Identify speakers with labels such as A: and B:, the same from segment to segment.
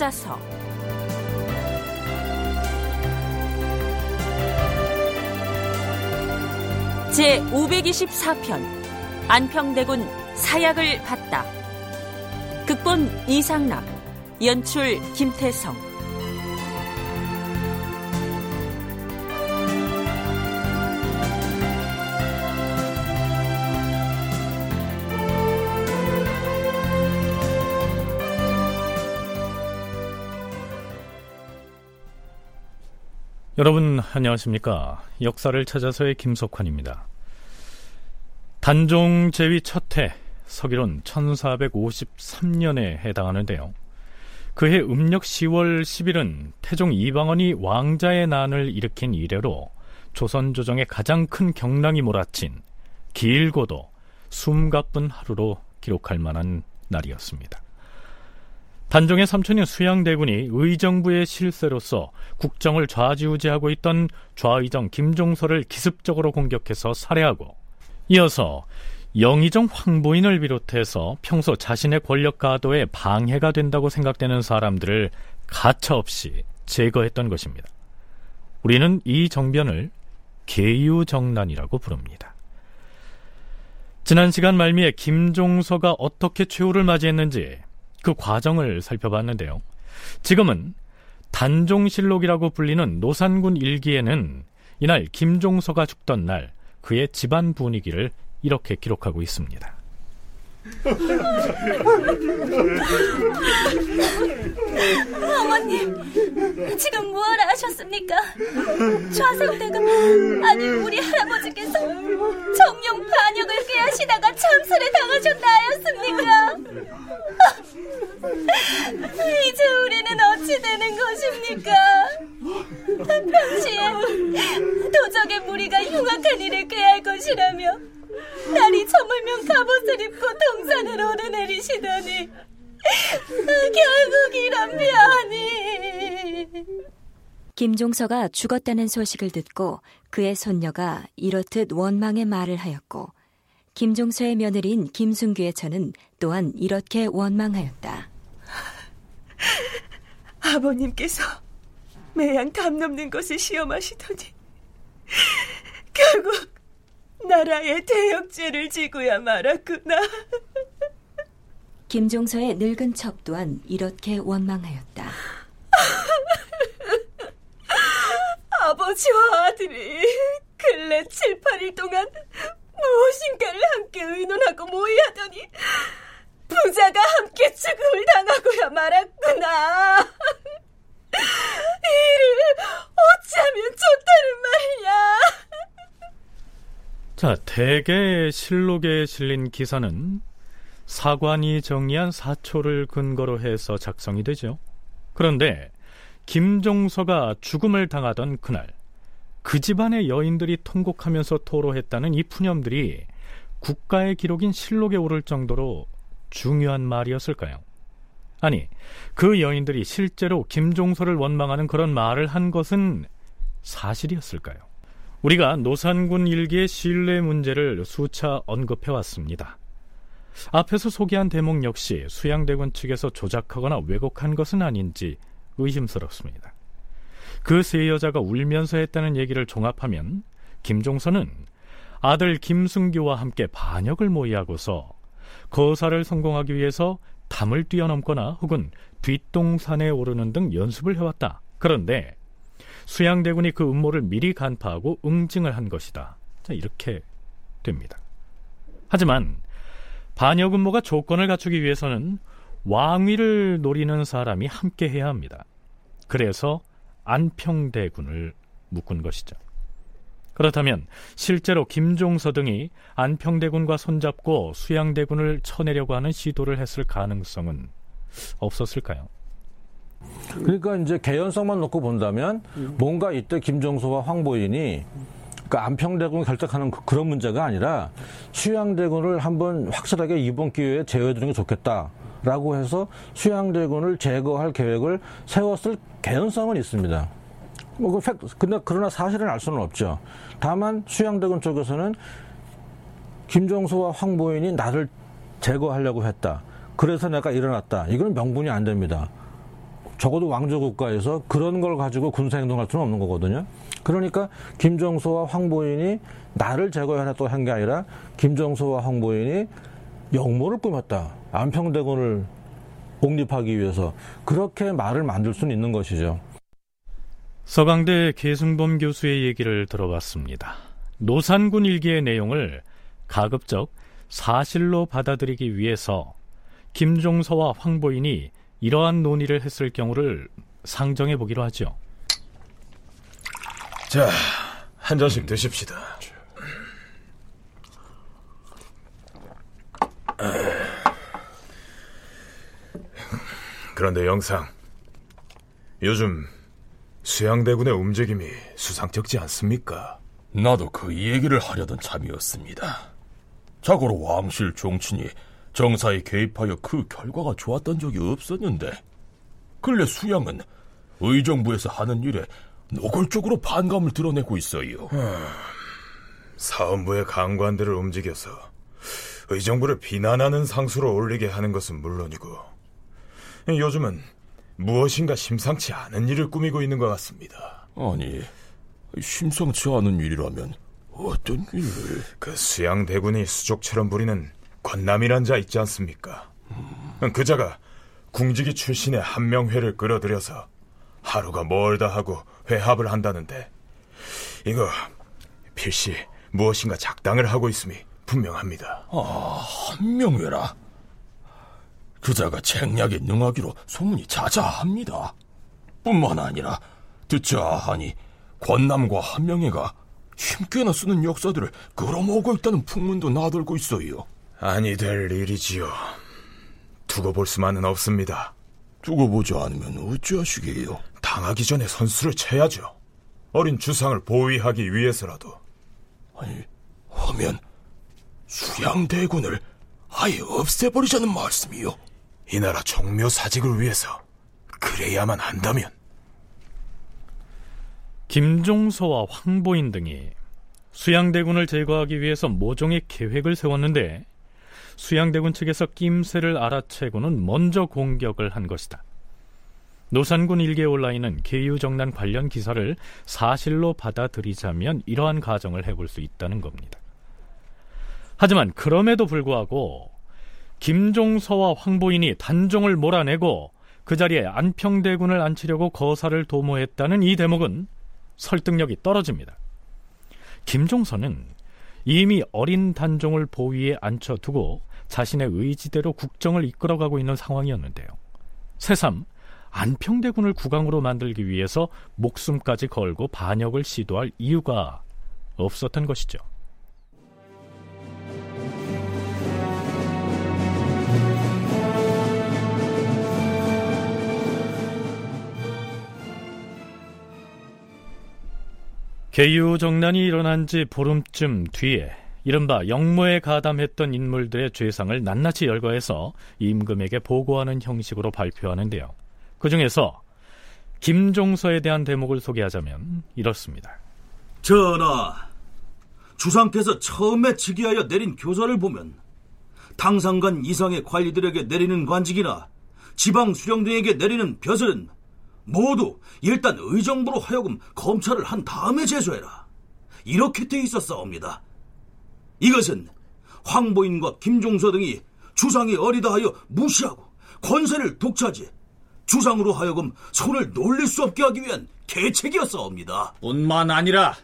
A: 찾아서. 제 524편 안평대군 사약을 받다. 극본 이상남 연출 김태성
B: 여러분 안녕하십니까? 역사를 찾아서의 김석환입니다. 단종 제위 첫해 서기론 1453년에 해당하는데요. 그해 음력 10월 10일은 태종 이방원이 왕자의 난을 일으킨 이래로 조선 조정에 가장 큰 경랑이 몰아친 길고도 숨가쁜 하루로 기록할 만한 날이었습니다. 단종의 삼촌인 수양대군이 의정부의 실세로서 국정을 좌지우지하고 있던 좌의정 김종서를 기습적으로 공격해서 살해하고 이어서 영의정 황보인을 비롯해서 평소 자신의 권력 가도에 방해가 된다고 생각되는 사람들을 가차없이 제거했던 것입니다. 우리는 이 정변을 계유정난이라고 부릅니다. 지난 시간 말미에 김종서가 어떻게 최후를 맞이했는지 그 과정을 살펴봤는데요. 지금은 단종실록이라고 불리는 노산군 일기에는 이날 김종서가 죽던 날 그의 집안 분위기를 이렇게 기록하고 있습니다.
C: 어머님, 지금 무엇을 하셨습니까? 좌상대금, 아니 우리 할아버지께서 정령 반역을 꾀하시다가 참수를 당하셨다 하였습니까? 이제 우리는 어찌 되는 것입니까? 평시에 도적의 무리가 흉악한 일을 꾀할 것이라며 날이 저물면 갑옷을 입고 동산을 오르내리시더니 결국 이런 편이
D: 김종서가 죽었다는 소식을 듣고 그의 손녀가 이렇듯 원망의 말을 하였고 김종서의 며느리인 김순규의 처는 또한 이렇게 원망하였다.
C: 아버님께서 매양 담 넘는 것을 시험하시더니 결국 나라의 대역죄를 지고야 말았구나.
D: 김종서의 늙은 척 또한 이렇게 원망하였다.
C: 아버지와 아들이 근래 7, 8일 동안 무엇인가를 함께 의논하고 모의하더니 부자가 함께 죽음을 당하고야 말았구나. 이를 어찌하면 좋다는 말이야.
B: 자, 대개 실록에 실린 기사는 사관이 정리한 사초를 근거로 해서 작성이 되죠. 그런데 김종서가 죽음을 당하던 그날 그 집안의 여인들이 통곡하면서 토로했다는 이 푸념들이 국가의 기록인 실록에 오를 정도로 중요한 말이었을까요? 아니, 그 여인들이 실제로 김종서를 원망하는 그런 말을 한 것은 사실이었을까요? 우리가 노산군 일기의 신뢰 문제를 수차 언급해 왔습니다. 앞에서 소개한 대목 역시 수양대군 측에서 조작하거나 왜곡한 것은 아닌지 의심스럽습니다. 그 세 여자가 울면서 했다는 얘기를 종합하면 김종선은 아들 김승규와 함께 반역을 모의하고서 거사를 성공하기 위해서 담을 뛰어넘거나 혹은 뒷동산에 오르는 등 연습을 해왔다. 그런데 수양대군이 그 음모를 미리 간파하고 응징을 한 것이다. 자, 이렇게 됩니다. 하지만 반역 음모가 조건을 갖추기 위해서는 왕위를 노리는 사람이 함께 해야 합니다. 그래서 안평대군을 묶은 것이죠. 그렇다면 실제로 김종서 등이 안평대군과 손잡고 수양대군을 쳐내려고 하는 시도를 했을 가능성은 없었을까요?
E: 그러니까 이제 개연성만 놓고 본다면 뭔가 이때 김종서와 황보인이 그 안평대군 결탁하는 그, 그런 문제가 아니라 수양대군을 한번 확실하게 이번 기회에 제어해 주는 게 좋겠다 라고 해서 수양대군을 제거할 계획을 세웠을 개연성은 있습니다. 뭐, 그 팩, 근데 그러나 사실은 알 수는 없죠. 다만 수양대군 쪽에서는 김종서와 황보인이 나를 제거하려고 했다. 그래서 내가 일어났다. 이건 명분이 안 됩니다. 적어도 왕조 국가에서 그런 걸 가지고 군사 행동할 수는 없는 거거든요. 그러니까 김정소와 황보인이 나를 제거하려고 한 게 아니라 김정소와 황보인이 역모를 꾸몄다. 안평대군을 옹립하기 위해서 그렇게 말을 만들 수는 있는 것이죠.
B: 서강대 계승범 교수의 얘기를 들어봤습니다. 노산군 일기의 내용을 가급적 사실로 받아들이기 위해서 김종서와 황보인이 이러한 논의를 했을 경우를 상정해 보기로 하죠.
F: 자, 한 잔씩 드십시다. 그런데 영상, 요즘 수양대군의 움직임이 수상쩍지 않습니까?
G: 나도 그 얘기를 하려던 참이었습니다. 자고로 왕실 종친이 정사에 개입하여 그 결과가 좋았던 적이 없었는데 근래 수양은 의정부에서 하는 일에 노골적으로 반감을 드러내고 있어요.
F: 사헌부의 강관들을 움직여서 의정부를 비난하는 상수로 올리게 하는 것은 물론이고 요즘은 무엇인가 심상치 않은 일을 꾸미고 있는 것 같습니다.
G: 아니, 심상치 않은 일이라면 어떤 일을?
F: 그 수양대군이 수족처럼 부리는 권남이란 자 있지 않습니까? 그 자가 궁지기 출신의 한명회를 끌어들여서 하루가 멀다 하고 회합을 한다는데 이거 필시 무엇인가 작당을 하고 있음이 분명합니다.
G: 아, 한명회라. 그자가 책략에 능하기로 소문이 자자합니다. 뿐만 아니라 듣자 하니 권남과 한명회가 힘께나 쓰는 역사들을 끌어모으고 있다는 풍문도 나돌고 있어요.
F: 아니 될 일이지요. 두고 볼 수만은 없습니다.
G: 두고 보지 않으면 어찌하시게요?
F: 당하기 전에 선수를 쳐야죠. 어린 주상을 보위하기 위해서라도.
G: 아니, 하면 수양대군을 아예 없애버리자는 말씀이요?
F: 이 나라 종묘 사직을 위해서 그래야만 한다면
B: 김종서와 황보인 등이 수양대군을 제거하기 위해서 모종의 계획을 세웠는데 수양대군 측에서 낌새를 알아채고는 먼저 공격을 한 것이다. 노산군 올라 있는 계유정난 관련 기사를 사실로 받아들이자면 이러한 가정을 해볼 수 있다는 겁니다. 하지만 그럼에도 불구하고 김종서와 황보인이 단종을 몰아내고 그 자리에 안평대군을 앉히려고 거사를 도모했다는 이 대목은 설득력이 떨어집니다. 김종서는 이미 어린 단종을 보위에 앉혀두고 자신의 의지대로 국정을 이끌어가고 있는 상황이었는데요. 새삼 안평대군을 국왕으로 만들기 위해서 목숨까지 걸고 반역을 시도할 이유가 없었던 것이죠. 개유정난이 일어난 지 보름쯤 뒤에 이른바 영모에 가담했던 인물들의 죄상을 낱낱이 열거해서 임금에게 보고하는 형식으로 발표하는데요. 그 중에서 김종서에 대한 대목을 소개하자면 이렇습니다.
H: 전하, 주상께서 처음에 즉위하여 내린 교서를 보면 당상관 이상의 관리들에게 내리는 관직이나 지방 수령 등에게 내리는 벼슬은 모두 일단 의정부로 하여금 검찰을 한 다음에 제소해라. 이렇게 돼 있었사옵니다. 이것은 황보인과 김종서 등이 주상이 어리다 하여 무시하고 권세를 독차지 주상으로 하여금 손을 놀릴 수 없게 하기 위한 계책이었사옵니다.
I: 뿐만 아니라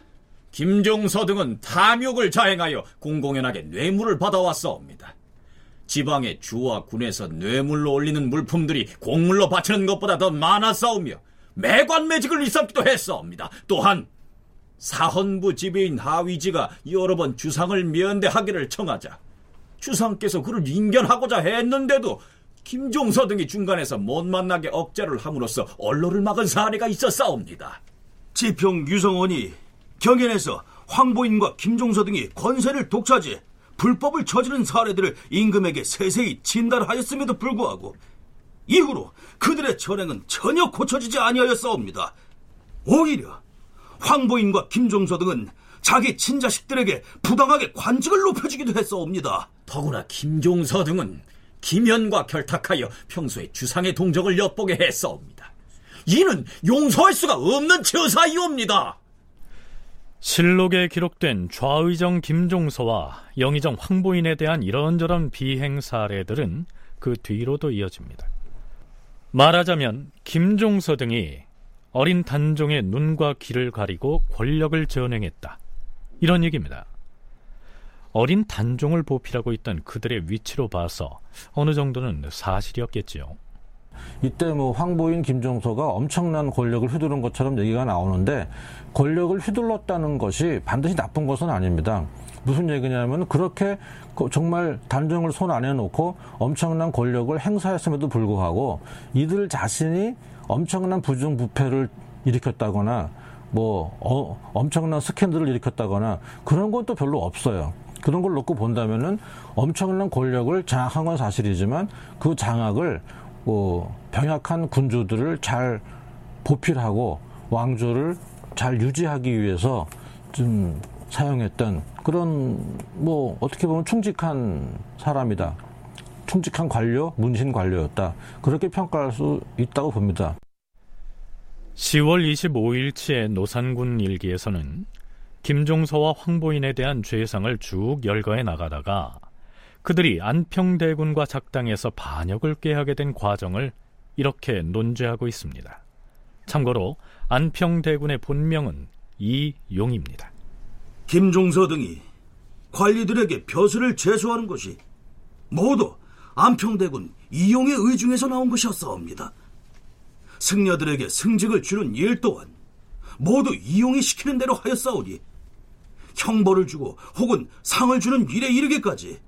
I: 김종서 등은 탐욕을 자행하여 공공연하게 뇌물을 받아왔사옵니다. 지방의 주와 군에서 뇌물로 올리는 물품들이 공물로 바치는 것보다 더 많았사오며 매관매직을 일삼기도 했사옵니다. 또한 사헌부 지배인 하위지가 여러 번 주상을 면대하기를 청하자 주상께서 그를 인견하고자 했는데도 김종서 등이 중간에서 못 만나게 억제를 함으로써 언로를 막은 사례가 있었사옵니다.
H: 지평 유성원이 경연에서 황보인과 김종서 등이 권세를 독차지 불법을 저지른 사례들을 임금에게 세세히 진단하였음에도 불구하고 이후로 그들의 전행은 전혀 고쳐지지 아니하였사옵니다. 오히려 황보인과 김종서 등은 자기 친자식들에게 부당하게 관직을 높여주기도 했사옵니다.
I: 더구나 김종서 등은 김현과 결탁하여 평소에 주상의 동정을 엿보게 했사옵니다. 이는 용서할 수가 없는 처사이옵니다.
B: 실록에 기록된 좌의정 김종서와 영의정 황보인에 대한 이런저런 비행 사례들은 그 뒤로도 이어집니다. 말하자면 김종서 등이 어린 단종의 눈과 귀를 가리고 권력을 전행했다. 이런 얘기입니다. 어린 단종을 보필하고 있던 그들의 위치로 봐서 어느 정도는 사실이었겠지요.
E: 이때 뭐 황보인, 김종서가 엄청난 권력을 휘두른 것처럼 얘기가 나오는데 권력을 휘둘렀다는 것이 반드시 나쁜 것은 아닙니다. 무슨 얘기냐면 그렇게 정말 단정을 손 안에 놓고 엄청난 권력을 행사했음에도 불구하고 이들 자신이 엄청난 부정부패를 일으켰다거나 뭐 어, 엄청난 스캔들을 일으켰다거나 그런 건 또 별로 없어요. 그런 걸 놓고 본다면은 엄청난 권력을 장악한 건 사실이지만 그 장악을 뭐 병약한 군주들을 잘 보필하고 왕조를 잘 유지하기 위해서 좀 사용했던 그런 뭐 어떻게 보면 충직한 사람이다. 충직한 관료, 문신 관료였다. 그렇게 평가할 수 있다고 봅니다.
B: 10월 25일치의 노산군 일기에서는 김종서와 황보인에 대한 죄상을 쭉 열거해 나가다가 그들이 안평대군과 작당에서 반역을 꾀하게 된 과정을 이렇게 논죄하고 있습니다. 참고로 안평대군의 본명은 이용입니다.
H: 김종서 등이 관리들에게 벼슬을 제수하는 것이 모두 안평대군 이용의 의중에서 나온 것이었사옵니다. 승려들에게 승직을 주는 일 또한 모두 이용이 시키는 대로 하였사오니 형벌을 주고 혹은 상을 주는 일에 이르기까지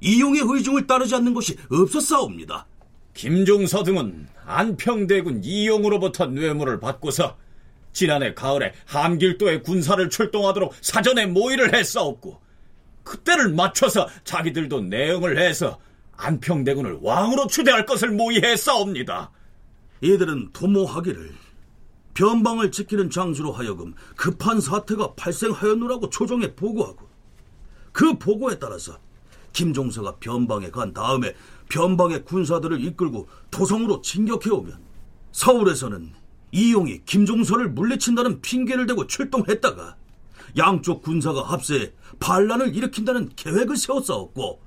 H: 이용의 의중을 따르지 않는 것이 없었사옵니다.
I: 김종서 등은 안평대군 이용으로부터 뇌물을 받고서 지난해 가을에 함길도에 군사를 출동하도록 사전에 모의를 했사옵고 그때를 맞춰서 자기들도 내응을 해서 안평대군을 왕으로 추대할 것을 모의했사옵니다.
H: 이들은 도모하기를 변방을 지키는 장수로 하여금 급한 사태가 발생하였노라고 초정에 보고하고 그 보고에 따라서 김종서가 변방에 간 다음에 변방의 군사들을 이끌고 도성으로 진격해오면 서울에서는 이용이 김종서를 물리친다는 핑계를 대고 출동했다가 양쪽 군사가 합세해 반란을 일으킨다는 계획을 세웠사옵고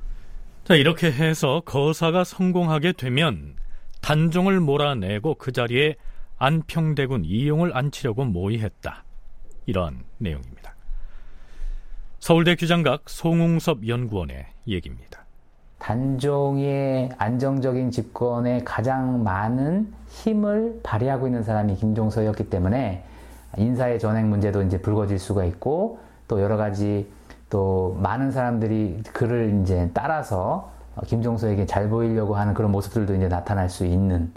B: 자 이렇게 해서 거사가 성공하게 되면 단종을 몰아내고 그 자리에 안평대군 이용을 앉히려고 모의했다. 이런 내용입니다. 서울대 규장각 송웅섭 연구원의 얘기입니다.
J: 단종의 안정적인 집권에 가장 많은 힘을 발휘하고 있는 사람이 김종서였기 때문에 인사의 전행 문제도 이제 불거질 수가 있고 또 여러 가지 또 많은 사람들이 그를 이제 따라서 김종서에게 잘 보이려고 하는 그런 모습들도 이제 나타날 수 있는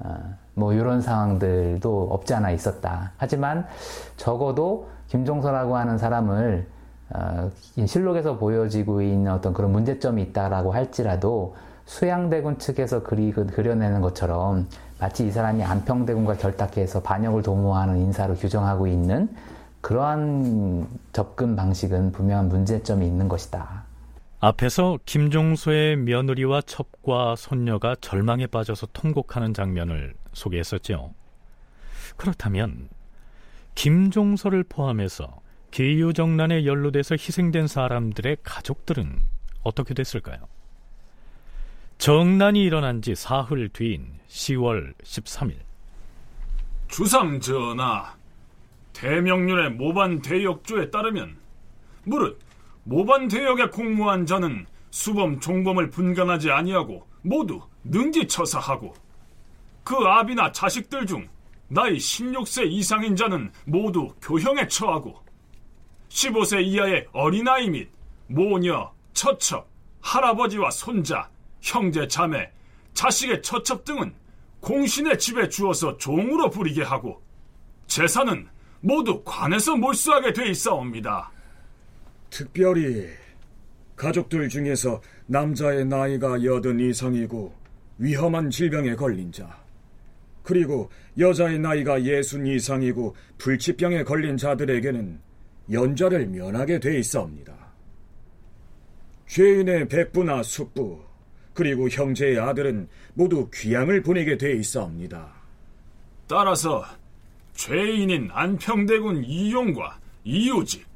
J: 어, 뭐 이런 상황들도 없지 않아 있었다. 하지만 적어도 김종서라고 하는 사람을 어, 실록에서 보여지고 있는 어떤 그런 문제점이 있다라고 할지라도 수양대군 측에서 그리, 그려내는 것처럼 마치 이 사람이 안평대군과 결탁해서 반역을 도모하는 인사로 규정하고 있는 그러한 접근 방식은 분명한 문제점이 있는 것이다.
B: 앞에서 김종소의 며느리와 첩과 손녀가 절망에 빠져서 통곡하는 장면을 소개했었죠. 그렇다면 김종서를 포함해서 계유정난에 연루돼서 희생된 사람들의 가족들은 어떻게 됐을까요? 정난이 일어난 지 사흘 뒤인 10월 13일
K: 주상 전하 대명륜의 모반 대역조에 따르면 무릇 모반 대역에 공무한 자는 수범 종범을 분간하지 아니하고 모두 능지처사하고 그 아비나 자식들 중 나이 16세 이상인 자는 모두 교형에 처하고 15세 이하의 어린아이 및 모녀, 처첩, 할아버지와 손자, 형제, 자매, 자식의 처첩 등은 공신의 집에 주어서 종으로 부리게 하고 재산은 모두 관에서 몰수하게 돼 있사옵니다.
L: 특별히 가족들 중에서 남자의 나이가 여든 이상이고 위험한 질병에 걸린 자, 그리고 여자의 나이가 예순 이상이고 불치병에 걸린 자들에게는 연좌를 면하게 돼 있사옵니다. 죄인의 백부나 숙부 그리고 형제의 아들은 모두 귀양을 보내게 돼 있사옵니다.
K: 따라서 죄인인 안평대군 이용과 이우직,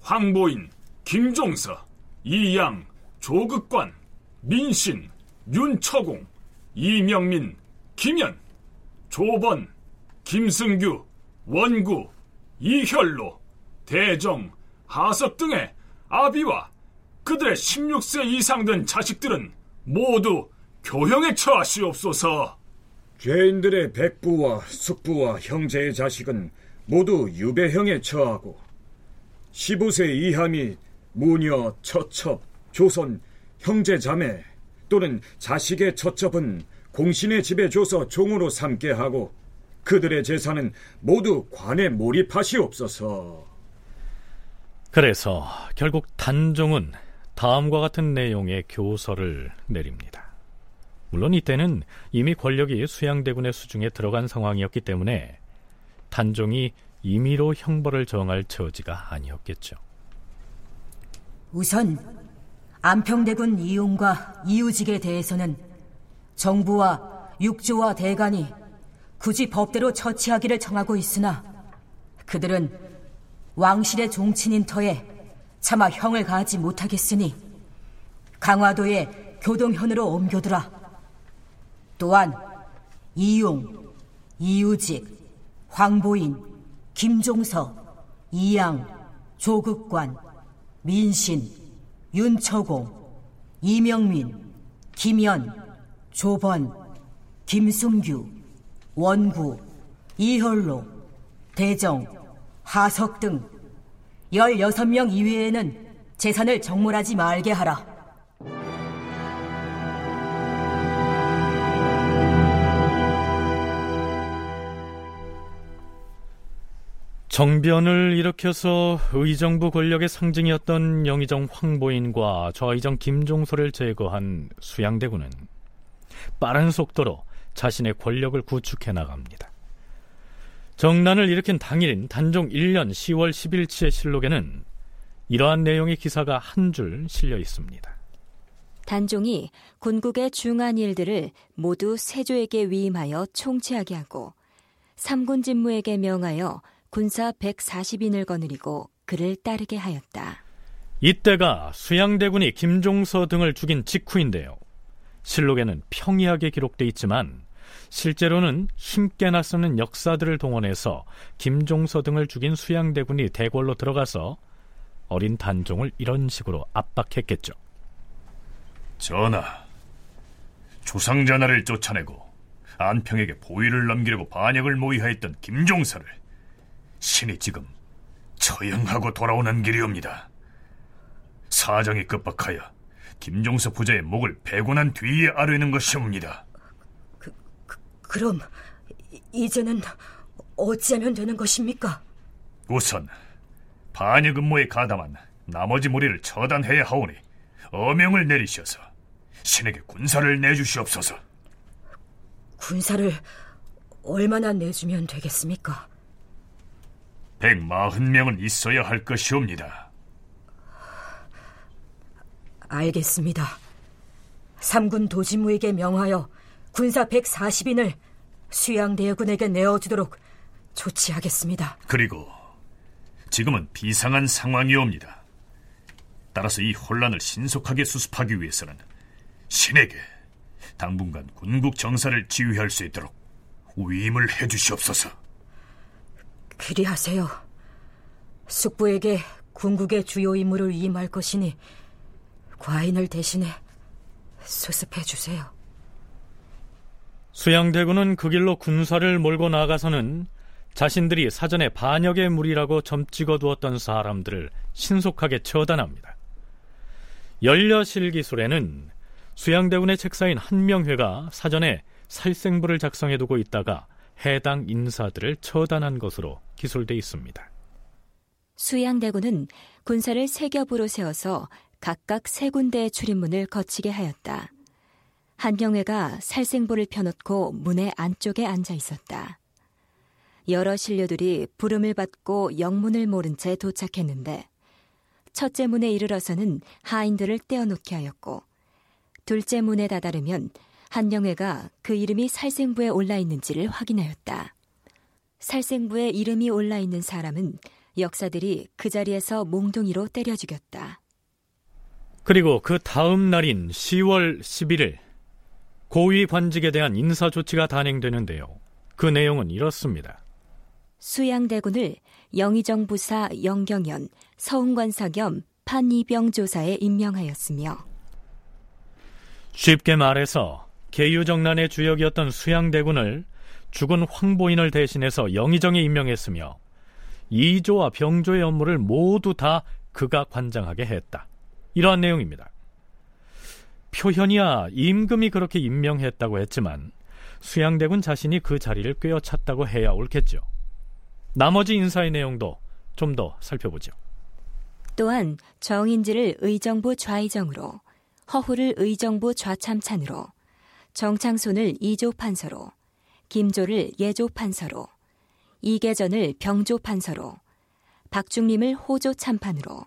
K: 황보인, 김종서, 이양, 조극관, 민신, 윤처공, 이명민, 김현, 조번, 김승규, 원구, 이혈로, 대정, 하석 등의 아비와 그들의 16세 이상 된 자식들은 모두 교형에 처하시옵소서.
L: 죄인들의 백부와 숙부와 형제의 자식은 모두 유배형에 처하고 15세 이하 및 무녀, 처첩, 조선, 형제 자매 또는 자식의 처첩은 공신의 집에 줘서 종으로 삼게 하고 그들의 재산은 모두 관에 몰입하시옵소서.
B: 그래서 결국 단종은 다음과 같은 내용의 교서를 내립니다. 물론 이때는 이미 권력이 수양대군의 수중에 들어간 상황이었기 때문에 단종이 임의로 형벌을 정할 처지가 아니었겠죠.
M: 우선 안평대군 이용과 이우직에 대해서는 정부와 육조와 대간이 굳이 법대로 처치하기를 정하고 있으나 그들은 왕실의 종친인 터에 차마 형을 가하지 못하겠으니 강화도의 교동현으로 옮겨두라. 또한 이용, 이우직, 황보인, 김종서, 이양, 조극관, 민신, 윤처공, 이명민, 김현, 조번, 김승규, 원구, 이혈로, 대정, 하석 등 16명 이외에는 재산을 정몰하지 말게 하라.
B: 정변을 일으켜서 의정부 권력의 상징이었던 영의정 황보인과 좌의정 김종소를 제거한 수양대군은 빠른 속도로 자신의 권력을 구축해 나갑니다. 정난을 일으킨 당일인 단종 1년 10월 10일치의 실록에는 이러한 내용의 기사가 한 줄 실려 있습니다.
D: 단종이 군국의 중한 일들을 모두 세조에게 위임하여 총치하게 하고 삼군 진무에게 명하여 군사 140인을 거느리고 그를 따르게 하였다.
B: 이때가 수양대군이 김종서 등을 죽인 직후인데요. 실록에는 평이하게 기록돼 있지만 실제로는 힘께 나서는 역사들을 동원해서 김종서 등을 죽인 수양대군이 대궐로 들어가서 어린 단종을 이런 식으로 압박했겠죠.
N: 전하, 주상전하를 쫓아내고 안평에게 보위를 넘기려고 반역을 모의하였던 김종서를 신이 지금 처형하고 돌아오는 길이옵니다. 사정이 급박하여 김종서 부자의 목을 배곤한 뒤에 아뢰는 것이옵니다.
M: 그, 그, 그럼 이제는 어찌하면 되는 것입니까?
N: 우선 반역 음모에 가담한 나머지 무리를 처단해야 하오니 어명을 내리셔서 신에게 군사를 내주시옵소서.
M: 군사를 얼마나 내주면 되겠습니까?
N: 140명은 있어야 할 것이옵니다.
M: 알겠습니다. 삼군 도지무에게 명하여 군사 140인을 수양대군에게 내어주도록 조치하겠습니다.
N: 그리고 지금은 비상한 상황이옵니다. 따라서 이 혼란을 신속하게 수습하기 위해서는 신에게 당분간 군국 정사를 지휘할 수 있도록 위임을 해주시옵소서.
M: 그리하세요. 숙부에게 군국의 주요 임무를 위임할 것이니 과인을 대신해 수습해 주세요.
B: 수양대군은 그 길로 군사를 몰고 나가서는 자신들이 사전에 반역의 무리라고 점찍어 두었던 사람들을 신속하게 처단합니다. 연려실기술에는 수양대군의 책사인 한명회가 사전에 살생부를 작성해 두고 있다가 해당 인사들을 처단한 것으로 기술돼 있습니다.
D: 수양대군은 군사를 세 겹으로 세워서 각각 세 군데의 출입문을 거치게 하였다. 한경회가 살생부를 펴놓고 문의 안쪽에 앉아 있었다. 여러 신료들이 부름을 받고 영문을 모른 채 도착했는데 첫째 문에 이르러서는 하인들을 떼어놓게 하였고 둘째 문에 다다르면 한영회가 그 이름이 살생부에 올라 있는지를 확인하였다. 살생부에 이름이 올라 있는 사람은 역사들이 그 자리에서 몽둥이로 때려 죽였다.
B: 그리고 그 다음 날인 10월 11일 고위 관직에 대한 인사 조치가 단행되는데요. 그 내용은 이렇습니다.
D: 수양대군을 영의정 부사 영경연 서운관사 겸 판이병 조사에 임명하였으며
B: 쉽게 말해서 계유정난의 주역이었던 수양대군을 죽은 황보인을 대신해서 영의정에 임명했으며 이조와 병조의 업무를 모두 다 그가 관장하게 했다. 이러한 내용입니다. 표현이야 임금이 그렇게 임명했다고 했지만 수양대군 자신이 그 자리를 꿰어찼다고 해야 옳겠죠. 나머지 인사의 내용도 좀 더 살펴보죠.
D: 또한 정인지를 의정부 좌의정으로 허후를 의정부 좌참찬으로 정창손을 이조 판서로 김조를 예조 판서로 이계전을 병조 판서로 박중림을 호조 참판으로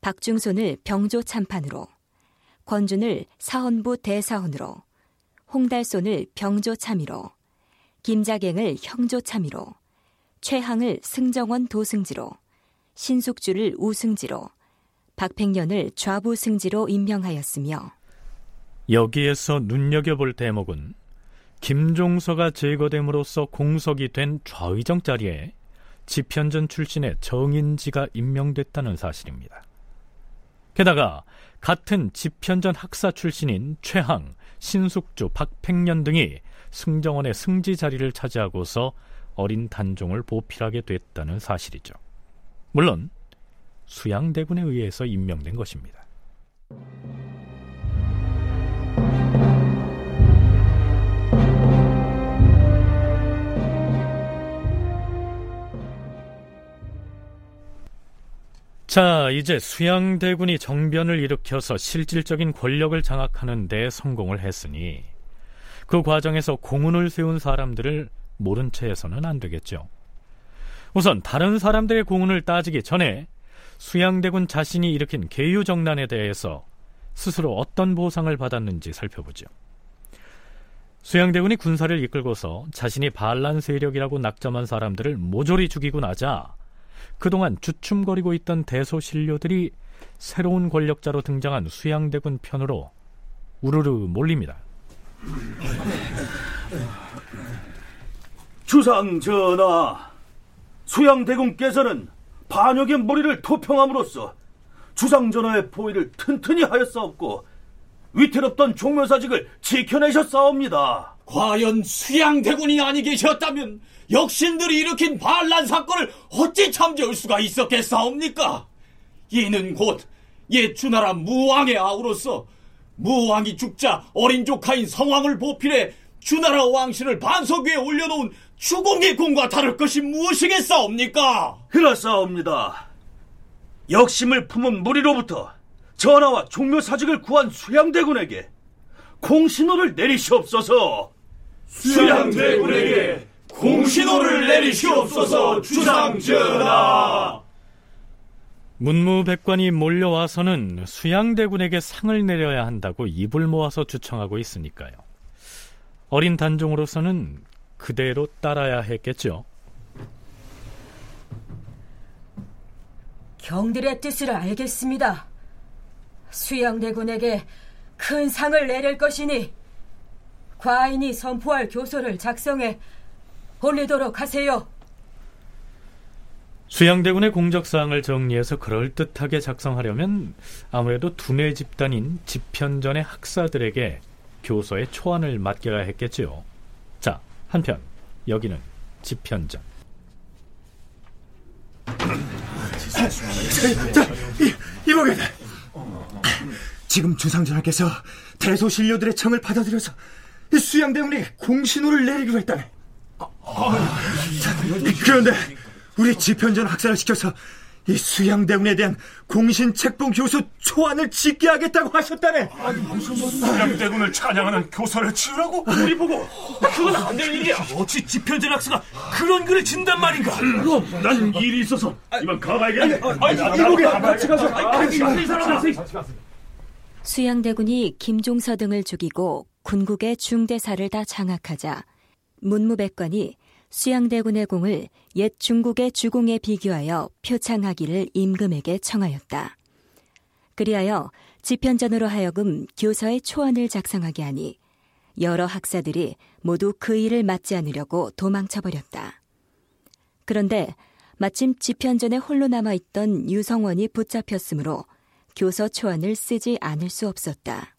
D: 박중손을 병조 참판으로 권준을 사헌부 대사헌으로 홍달손을 병조 참의로 김자갱을 형조 참의로 최항을 승정원 도승지로 신숙주를 우승지로 박팽년을 좌부 승지로 임명하였으며
B: 여기에서 눈여겨볼 대목은 김종서가 제거됨으로써 공석이 된 좌의정 자리에 지편전 출신의 정인지가 임명됐다는 사실입니다. 게다가 같은 지편전 학사 출신인 최항, 신숙주, 박팽년 등이 승정원의 승지 자리를 차지하고서 어린 단종을 보필하게 됐다는 사실이죠. 물론 수양대군에 의해서 임명된 것입니다. 자, 이제 수양대군이 정변을 일으켜서 실질적인 권력을 장악하는 데 성공을 했으니 그 과정에서 공훈을 세운 사람들을 모른 채 해서는 안 되겠죠. 우선 다른 사람들의 공훈을 따지기 전에 수양대군 자신이 일으킨 계유정난에 대해서 스스로 어떤 보상을 받았는지 살펴보죠. 수양대군이 군사를 이끌고서 자신이 반란 세력이라고 낙점한 사람들을 모조리 죽이고 나자 그동안 주춤거리고 있던 대소신료들이 새로운 권력자로 등장한 수양대군 편으로 우르르 몰립니다.
H: 주상 전하, 수양대군께서는 반역의 무리를 토평함으로써 주상 전하의 포위를 튼튼히 하였사옵고 위태롭던 종묘사직을 지켜내셨사옵니다.
I: 과연 수양대군이 아니 계셨다면 역신들이 일으킨 반란 사건을 어찌 참조할 수가 있었겠사옵니까? 이는 곧 옛 주나라 무왕의 아우로서 무왕이 죽자 어린 조카인 성왕을 보필해 주나라 왕실을 반석 위에 올려놓은 주공의 공과 다를 것이 무엇이겠사옵니까?
H: 그렇사옵니다. 역심을 품은 무리로부터 전하와 종묘 사직을 구한 수양대군에게 공신호를 내리시옵소서.
I: 수양대군에게 공신호를 내리시옵소서 주상 전하.
B: 문무백관이 몰려와서는 수양대군에게 상을 내려야 한다고 입을 모아서 주청하고 있으니까요. 어린 단종으로서는 그대로 따라야 했겠죠.
M: 경들의 뜻을 알겠습니다. 수양대군에게 큰 상을 내릴 것이니 과인이 선포할 교서를 작성해 올리도록 하세요.
B: 수양대군의 공적사항을 정리해서 그럴듯하게 작성하려면 아무래도 두뇌 집단인 집현전의 학사들에게 교서의 초안을 맡겨야 했겠지요. 자, 한편 여기는 집현전.
O: 자, 이, 이보게 지금 주상전하께서 대소신료들의 청을 받아들여서 수양대군에게 공신호를 내리기로 했다네. 자, 그런데 우리 집현전 학사를 시켜서 이 수양대군에 대한 공신 책봉 교수 초안을 짓게 하겠다고 하셨다네.
K: 아니 무슨 수양대군을 찬양하는 교사를 지으라고? 우리 보고 그건 안될 일이야.
H: 어찌 집현전 학사가 그런 글을 진단 말인가?
K: 그럼 난 일이 있어서 이만 가봐야겠네.
O: 아니, 이보게 같이 가서.
D: 수양대군이 김종서 등을 죽이고 군국의 중대사를 다 장악하자 문무백관이 수양대군의 공을 옛 중국의 주공에 비교하여 표창하기를 임금에게 청하였다. 그리하여 집현전으로 하여금 교서의 초안을 작성하게 하니 여러 학사들이 모두 그 일을 맡지 않으려고 도망쳐버렸다. 그런데 마침 집현전에 홀로 남아있던 유성원이 붙잡혔으므로 교서 초안을 쓰지 않을 수 없었다.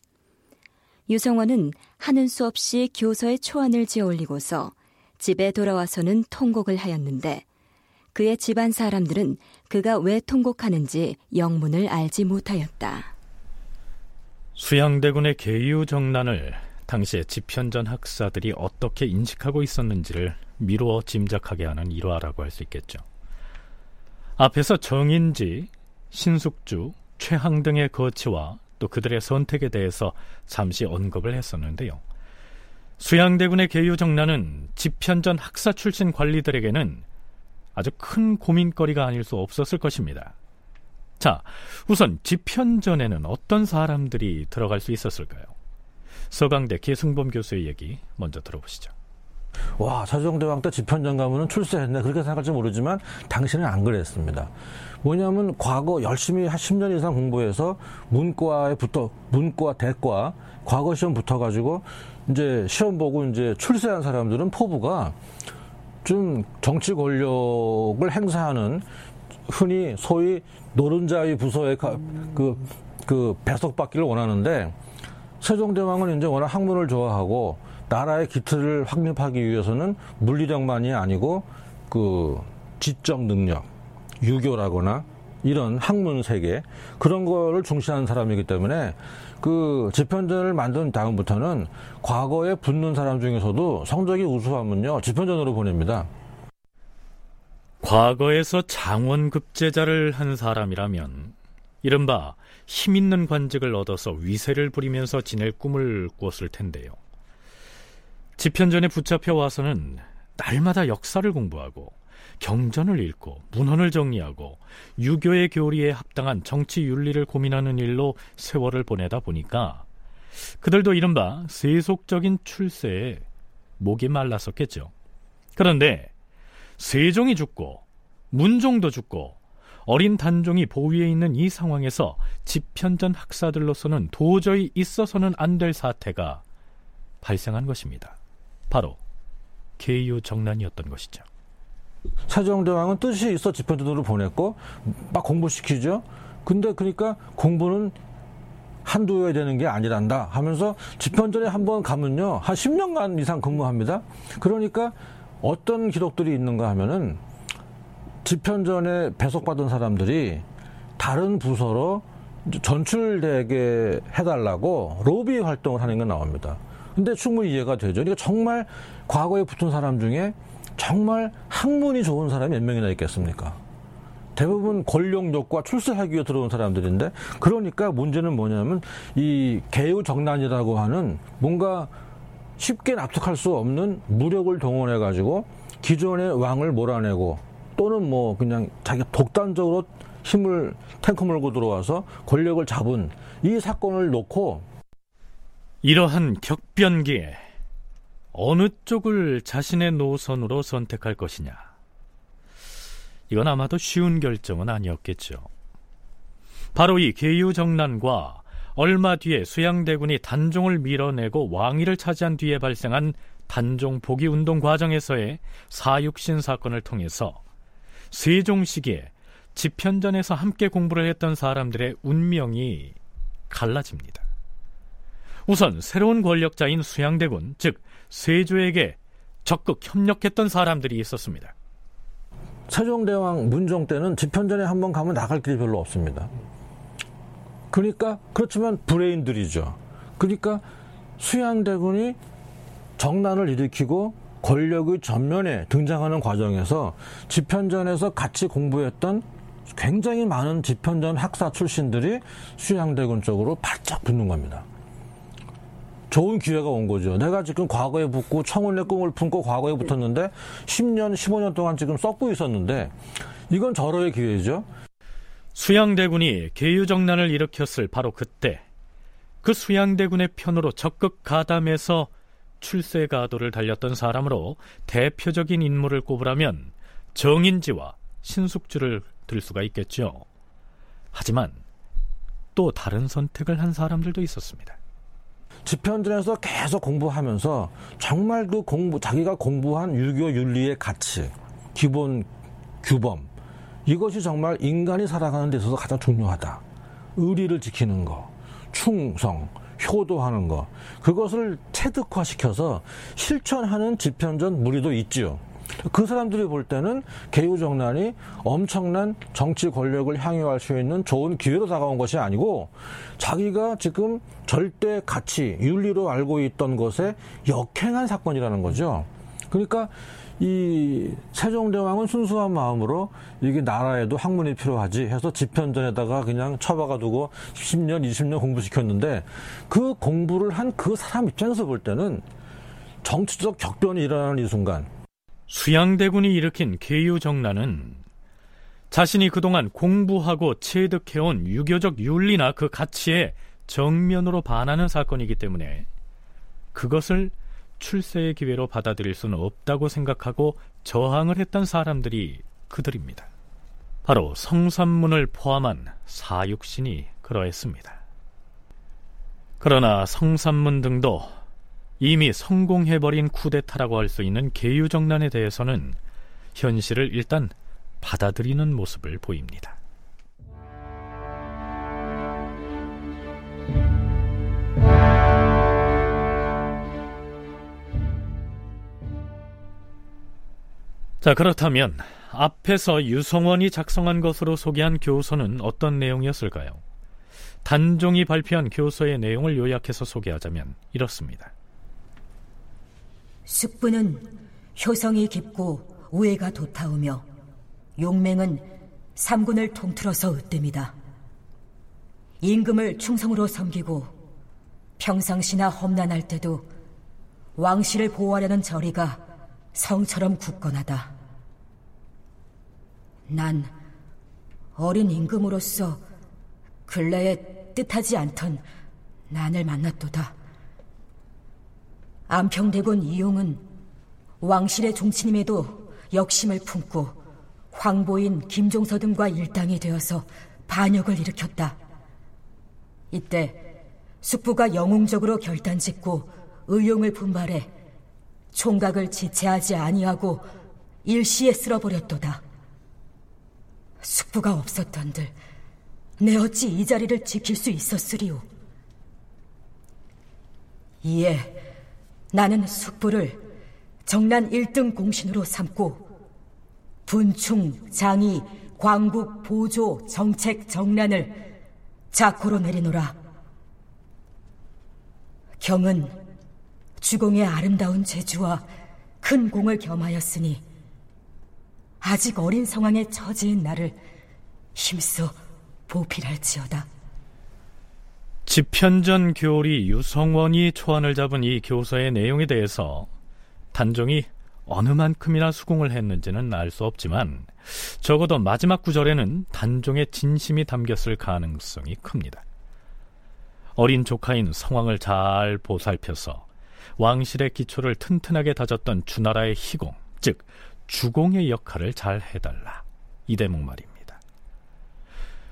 D: 유성원은 하는 수 없이 교서의 초안을 지어 올리고서 집에 돌아와서는 통곡을 하였는데 그의 집안 사람들은 그가 왜 통곡하는지 영문을 알지 못하였다.
B: 수양대군의 계유정난을 당시의 집현전 학사들이 어떻게 인식하고 있었는지를 미루어 짐작하게 하는 일화라고 할 수 있겠죠. 앞에서 정인지, 신숙주, 최항 등의 거치와 또 그들의 선택에 대해서 잠시 언급을 했었는데요. 수양대군의 계유정난은 집현전 학사 출신 관리들에게는 아주 큰 고민거리가 아닐 수 없었을 것입니다. 자, 우선 집현전에는 어떤 사람들이 들어갈 수 있었을까요? 서강대 계승범 교수의 얘기 먼저 들어보시죠.
E: 와, 차종대왕 때 집현전 가면은 출세했네. 그렇게 생각할지 모르지만 당신은 안 그랬습니다. 뭐냐면 과거 열심히 한 10년 이상 공부해서 문과에 붙어, 문과, 대과, 과거 시험 붙어가지고 이제 시험 보고 이제 출세한 사람들은 포부가 좀 정치 권력을 행사하는 흔히 소위 노른자의 부서의 그, 그 배석받기를 원하는데 세종대왕은 이제 워낙 학문을 좋아하고 나라의 기틀을 확립하기 위해서는 물리력만이 아니고 그 지적 능력, 유교라거나 이런 학문 세계 그런 거를 중시하는 사람이기 때문에 그 집현전을 만든 다음부터는 과거에 붙는 사람 중에서도 성적이 우수하면요 집현전으로 보냅니다.
B: 과거에서 장원급제자를 한 사람이라면 이른바 힘 있는 관직을 얻어서 위세를 부리면서 지낼 꿈을 꿨을 텐데요. 집현전에 붙잡혀 와서는 날마다 역사를 공부하고 경전을 읽고 문헌을 정리하고 유교의 교리에 합당한 정치 윤리를 고민하는 일로 세월을 보내다 보니까 그들도 이른바 세속적인 출세에 목이 말랐었겠죠. 그런데 세종이 죽고 문종도 죽고 어린 단종이 보위에 있는 이 상황에서 집현전 학사들로서는 도저히 있어서는 안 될 사태가 발생한 것입니다. 바로 계유 정난이었던 것이죠.
E: 세종대왕은 뜻이 있어 집현전으로 보냈고 막 공부시키죠. 근데 그러니까 공부는 한두 해 되는 게 아니란다 하면서 집현전에 한 번 가면요. 한 10년간 이상 근무합니다. 그러니까 어떤 기록들이 있는가 하면은 집현전에 배속받은 사람들이 다른 부서로 전출되게 해달라고 로비 활동을 하는 게 나옵니다. 근데 충분히 이해가 되죠. 그러니까 정말 과거에 붙은 사람 중에 정말 학문이 좋은 사람이 몇 명이나 있겠습니까? 대부분 권력욕과 출세하기 위해 들어온 사람들인데 그러니까 문제는 뭐냐면 이 개유 정난이라고 하는 뭔가 쉽게 납득할 수 없는 무력을 동원해 가지고 기존의 왕을 몰아내고 또는 뭐 그냥 자기가 독단적으로 힘을 탱크 몰고 들어와서 권력을 잡은 이 사건을 놓고
B: 이러한 격변기에 어느 쪽을 자신의 노선으로 선택할 것이냐. 이건 아마도 쉬운 결정은 아니었겠죠. 바로 이 계유정난과 얼마 뒤에 수양대군이 단종을 밀어내고 왕위를 차지한 뒤에 발생한 단종 복위 운동 과정에서의 사육신 사건을 통해서 세종 시기에 집현전에서 함께 공부를 했던 사람들의 운명이 갈라집니다. 우선 새로운 권력자인 수양대군, 즉 세조에게 적극 협력했던 사람들이 있었습니다.
E: 세종대왕 문종 때는 집현전에 한번 가면 나갈 길이 별로 없습니다. 그러니까 그렇지만 브레인들이죠. 그러니까 수양대군이 정난을 일으키고 권력의 전면에 등장하는 과정에서 집현전에서 같이 공부했던 굉장히 많은 집현전 학사 출신들이 수양대군 쪽으로 바짝 붙는 겁니다. 좋은 기회가 온 거죠. 내가 지금 과거에 붙고 청운의 꿈을 품고 과거에 붙었는데 10년, 15년 동안 지금 썩고 있었는데 이건 절호의 기회죠.
B: 수양대군이 계유정난을 일으켰을 바로 그때 그 수양대군의 편으로 적극 가담해서 출세 가도를 달렸던 사람으로 대표적인 인물을 꼽으라면 정인지와 신숙주를 들 수가 있겠죠. 하지만 또 다른 선택을 한 사람들도 있었습니다.
E: 집현전에서 계속 공부하면서 정말 그 공부 자기가 공부한 유교 윤리의 가치, 기본 규범 이것이 정말 인간이 살아가는 데 있어서 가장 중요하다. 의리를 지키는 거, 충성, 효도하는 거 그것을 체득화시켜서 실천하는 집현전 무리도 있지요. 그 사람들이 볼 때는 개유정난이 엄청난 정치 권력을 향유할 수 있는 좋은 기회로 다가온 것이 아니고 자기가 지금 절대 가치, 윤리로 알고 있던 것에 역행한 사건이라는 거죠. 그러니까 이 세종대왕은 순수한 마음으로 이게 나라에도 학문이 필요하지 해서 집현전에다가 그냥 처박아 두고 10년, 20년 공부시켰는데 그 공부를 한 그 사람 입장에서 볼 때는 정치적 격변이 일어나는 이 순간
B: 수양대군이 일으킨 개유정난은 자신이 그동안 공부하고 체득해온 유교적 윤리나 그 가치에 정면으로 반하는 사건이기 때문에 그것을 출세의 기회로 받아들일 수는 없다고 생각하고 저항을 했던 사람들이 그들입니다. 바로 성산문을 포함한 사육신이 그러했습니다. 그러나 성산문 등도 이미 성공해버린 쿠데타라고 할 수 있는 계유정난에 대해서는 현실을 일단 받아들이는 모습을 보입니다. 자, 그렇다면 앞에서 유성원이 작성한 것으로 소개한 교서는 어떤 내용이었을까요? 단종이 발표한 교서의 내용을 요약해서 소개하자면 이렇습니다.
M: 숙부는 효성이 깊고 우애가 돋아오며 용맹은 삼군을 통틀어서 으뜸이다. 임금을 충성으로 섬기고 평상시나 험난할 때도 왕실을 보호하려는 절이가 성처럼 굳건하다. 난 어린 임금으로서 근래에 뜻하지 않던 난을 만났도다. 안평대군 이용은 왕실의 종친임에도 역심을 품고 황보인 김종서 등과 일당이 되어서 반역을 일으켰다. 이때 숙부가 영웅적으로 결단짓고 의용을 분발해 총각을 지체하지 아니하고 일시에 쓸어버렸도다. 숙부가 없었던들 내 어찌 이 자리를 지킬 수 있었으리오. 이에 나는 숙부를 정난 1등 공신으로 삼고 분충, 장이, 광국, 보조, 정책, 정란을 자코로 내리노라. 경은 주공의 아름다운 재주와 큰 공을 겸하였으니 아직 어린 상황에 처지인 나를 힘써 보필할지어다.
B: 집현전 교리 유성원이 초안을 잡은 이 교서의 내용에 대해서 단종이 어느 만큼이나 수긍을 했는지는 알 수 없지만 적어도 마지막 구절에는 단종의 진심이 담겼을 가능성이 큽니다. 어린 조카인 성왕을 잘 보살펴서 왕실의 기초를 튼튼하게 다졌던 주나라의 희공, 즉 주공의 역할을 잘 해달라. 이 대목 말입니다.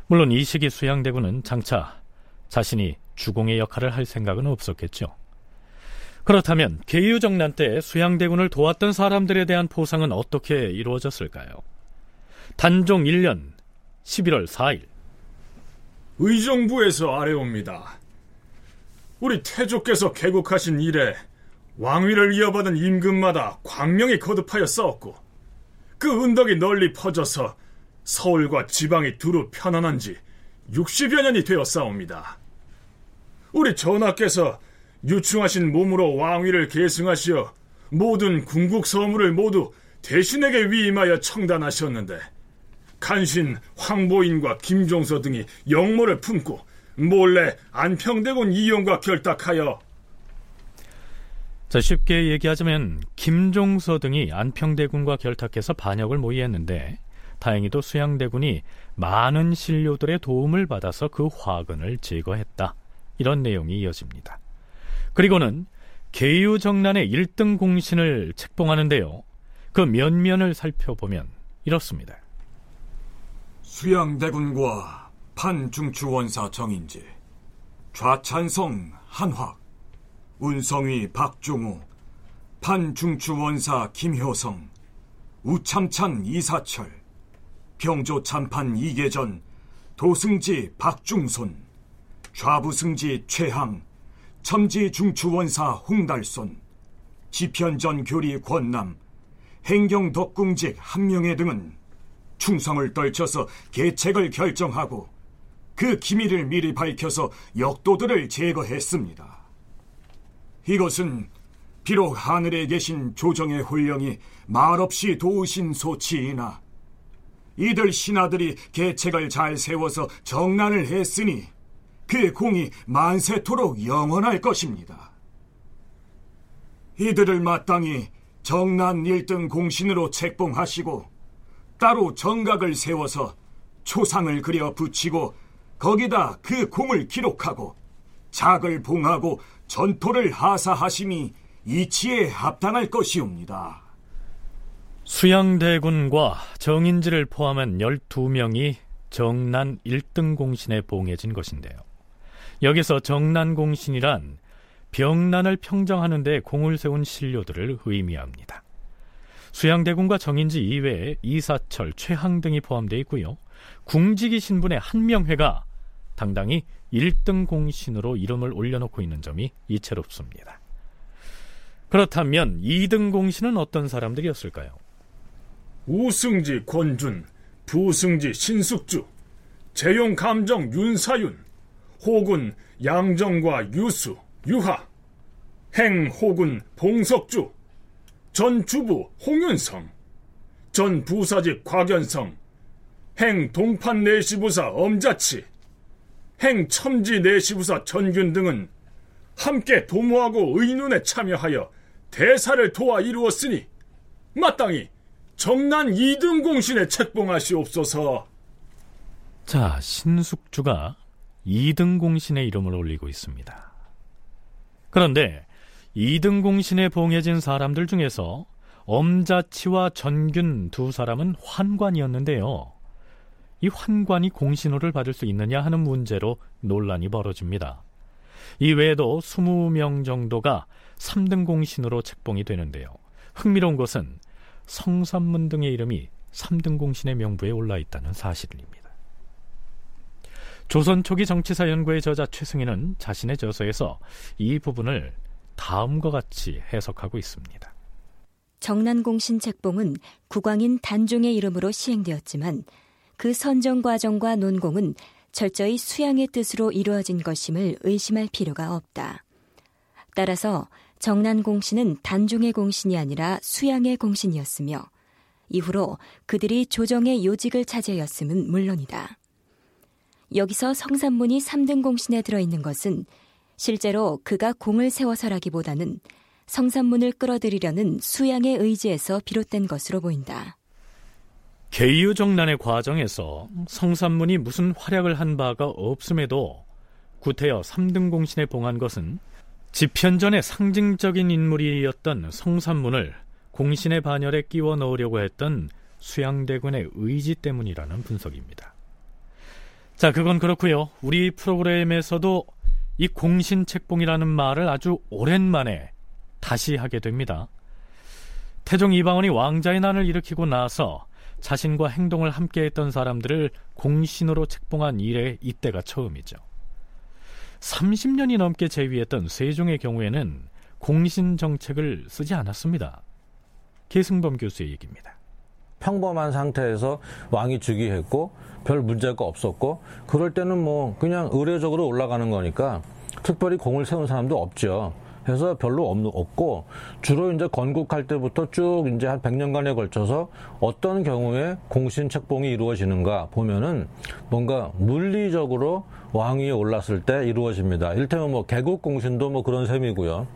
B: 물론 이 시기 수양대군은 장차 자신이 주공의 역할을 할 생각은 없었겠죠. 그렇다면 계유정난 때 수양대군을 도왔던 사람들에 대한 포상은 어떻게 이루어졌을까요? 단종 1년 11월 4일
L: 의정부에서 아래옵니다. 우리 태조께서 개국하신 이래 왕위를 이어받은 임금마다 광명이 거듭하여 싸웠고 그 은덕이 널리 퍼져서 서울과 지방이 두루 편안한 지 60여 년이 되어 싸웁니다. 우리 전하께서 유충하신 몸으로 왕위를 계승하시어 모든 궁국 서무를 모두 대신에게 위임하여 청단하셨는데 간신 황보인과 김종서 등이 영모를 품고 몰래 안평대군 이용과 결탁하여
B: 자, 쉽게 얘기하자면 김종서 등이 안평대군과 결탁해서 반역을 모의했는데 다행히도 수양대군이 많은 신료들의 도움을 받아서 그 화근을 제거했다. 이런 내용이 이어집니다. 그리고는 계유정난의 1등 공신을 책봉하는데요. 그 면면을 살펴보면 이렇습니다.
P: 수양대군과 판중추원사 정인지, 좌찬성 한확, 운성위 박종우, 판중추원사 김효성, 우참찬 이사철, 병조참판 이계전, 도승지 박중손, 좌부승지 최항, 첨지 중추원사 홍달손, 지편전 교리 권남, 행경 덕궁직 한명회 등은 충성을 떨쳐서 계책을 결정하고 그 기밀을 미리 밝혀서 역도들을 제거했습니다. 이것은 비록 하늘에 계신 조정의 훈령이 말없이 도우신 소치이나 이들 신하들이 계책을 잘 세워서 정난을 했으니 그 공이 만세토록 영원할 것입니다. 이들을 마땅히 정난 1등 공신으로 책봉하시고 따로 정각을 세워서 초상을 그려 붙이고 거기다 그 공을 기록하고 작을 봉하고 전토를 하사하심이 이치에 합당할 것이옵니다.
B: 수양대군과 정인지를 포함한 12명이 정난 1등 공신에 봉해진 것인데요. 여기서 정난 공신이란 병난을 평정하는 데 공을 세운 신료들을 의미합니다. 수양대군과 정인지 이외에 이사철, 최항 등이 포함되어 있고요. 궁지기 신분의 한명회가 당당히 1등 공신으로 이름을 올려놓고 있는 점이 이채롭습니다. 그렇다면 2등 공신은 어떤 사람들이었을까요?
L: 우승지 권준, 부승지 신숙주, 재용 감정 윤사윤, 호군 양정과 유수, 유하, 행 호군 봉석주, 전 주부 홍윤성, 전 부사직 곽연성, 행 동판 내시부사 엄자치, 행 첨지 내시부사 전균 등은 함께 도모하고 의논에 참여하여 대사를 도와 이루었으니 마땅히 정난 2등 공신에 책봉하시옵소서.
B: 자, 신숙주가 2등 공신의 이름을 올리고 있습니다. 그런데 2등 공신에 봉해진 사람들 중에서 엄자치와 전균 두 사람은 환관이었는데요. 이 환관이 공신호를 받을 수 있느냐 하는 문제로 논란이 벌어집니다. 이 외에도 20명 정도가 3등 공신으로 책봉이 되는데요. 흥미로운 것은 성산문 등의 이름이 3등 공신의 명부에 올라 있다는 사실입니다. 조선 초기 정치사 연구의 저자 최승희는 자신의 저서에서 이 부분을 다음과 같이 해석하고 있습니다.
D: 정난공신 책봉은 국왕인 단종의 이름으로 시행되었지만 그 선정 과정과 논공은 철저히 수양의 뜻으로 이루어진 것임을 의심할 필요가 없다. 따라서 정난공신은 단종의 공신이 아니라 수양의 공신이었으며 이후로 그들이 조정의 요직을 차지하였음은 물론이다. 여기서 성산문이 3등 공신에 들어있는 것은 실제로 그가 공을 세워서라기보다는 성산문을 끌어들이려는 수양의 의지에서 비롯된 것으로 보인다.
B: 개유정난의 과정에서 성산문이 무슨 활약을 한 바가 없음에도 구태여 3등 공신에 봉한 것은 집현전의 상징적인 인물이었던 성산문을 공신의 반열에 끼워 넣으려고 했던 수양대군의 의지 때문이라는 분석입니다. 자, 그건 그렇고요. 우리 프로그램에서도 이 공신 책봉이라는 말을 아주 오랜만에 다시 하게 됩니다. 태종 이방원이 왕자의 난을 일으키고 나서 자신과 행동을 함께했던 사람들을 공신으로 책봉한 이래 이때가 처음이죠. 30년이 넘게 재위했던 세종의 경우에는 공신 정책을 쓰지 않았습니다. 계승범 교수의 얘기입니다.
E: 평범한 상태에서 왕이 즉위했고 별 문제가 없었고 그럴 때는 뭐 그냥 의례적으로 올라가는 거니까 특별히 공을 세운 사람도 없죠. 해서 별로 없고 주로 이제 건국할 때부터 쭉 이제 한 100년간에 걸쳐서 어떤 경우에 공신 책봉이 이루어지는가 보면은 뭔가 물리적으로 왕위에 올랐을 때 이루어집니다. 일테면 뭐 개국 공신도 뭐 그런 셈이고요.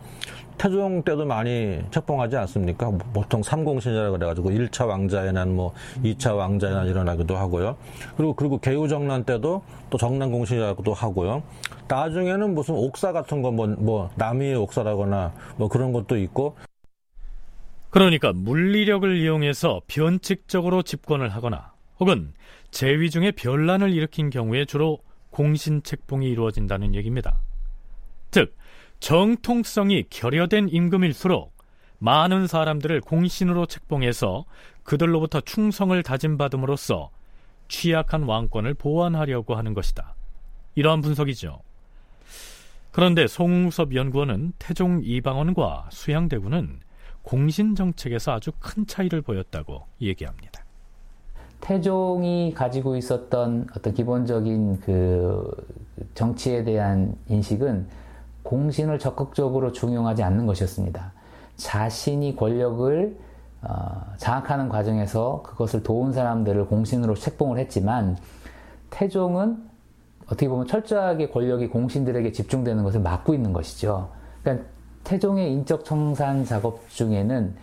E: 태종 때도 많이 책봉하지 않습니까? 보통 삼공신이라 그래가지고 1차 왕자의 난, 뭐 2차 왕자의 난 일어나기도 하고요. 그리고 그리고 개우정난 때도 또 정난공신이라고도 하고요. 나중에는 무슨 옥사 같은 거 뭐 뭐 남이의 옥사라거나 뭐 그런 것도 있고.
B: 그러니까 물리력을 이용해서 변칙적으로 집권을 하거나 혹은 재위 중에 변란을 일으킨 경우에 주로 공신 책봉이 이루어진다는 얘기입니다. 즉 정통성이 결여된 임금일수록 많은 사람들을 공신으로 책봉해서 그들로부터 충성을 다짐받음으로써 취약한 왕권을 보완하려고 하는 것이다. 이러한 분석이죠. 그런데 송웅섭 연구원은 태종 이방원과 수양대군은 공신 정책에서 아주 큰 차이를 보였다고 얘기합니다.
J: 태종이 가지고 있었던 어떤 기본적인 그 정치에 대한 인식은 공신을 적극적으로 중용하지 않는 것이었습니다. 자신이 권력을 어, 장악하는 과정에서 그것을 도운 사람들을 공신으로 책봉을 했지만 태종은 어떻게 보면 철저하게 권력이 공신들에게 집중되는 것을 막고 있는 것이죠. 그러니까 태종의 인적 청산 작업 중에는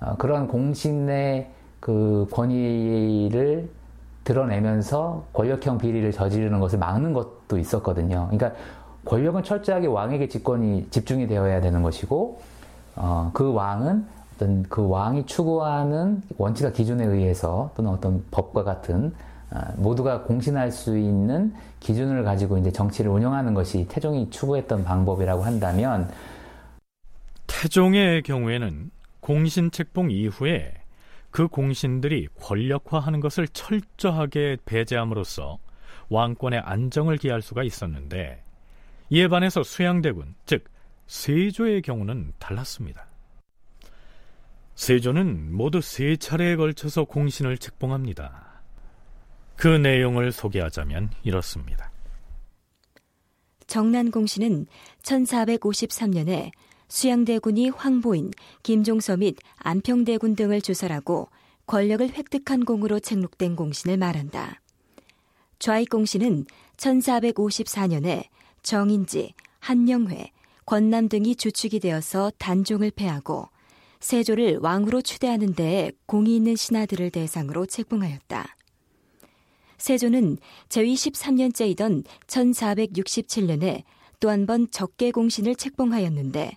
J: 어, 그런 공신의 그 권위를 드러내면서 권력형 비리를 저지르는 것을 막는 것도 있었거든요. 그러니까 권력은 철저하게 왕에게 집권이 집중이 되어야 되는 것이고 어, 그 왕은 어떤 그 왕이 추구하는 원칙과 기준에 의해서 또는 어떤 법과 같은 어, 모두가 공신할 수 있는 기준을 가지고 이제 정치를 운영하는 것이 태종이 추구했던 방법이라고 한다면
B: 태종의 경우에는 공신 책봉 이후에 그 공신들이 권력화하는 것을 철저하게 배제함으로써 왕권의 안정을 기할 수가 있었는데 이에 반해서 수양대군, 즉 세조의 경우는 달랐습니다. 세조는 모두 세 차례에 걸쳐서 공신을 책봉합니다. 그 내용을 소개하자면 이렇습니다.
D: 정난 공신은 1453년에 수양대군이 황보인, 김종서 및 안평대군 등을 주설하고 권력을 획득한 공으로 책록된 공신을 말한다. 좌익공신은 1454년에 정인지, 한영회, 권남 등이 주축이 되어서 단종을 패하고 세조를 왕으로 추대하는 데에 공이 있는 신하들을 대상으로 책봉하였다. 세조는 제위 13년째이던 1467년에 또 한 번 적개 공신을 책봉하였는데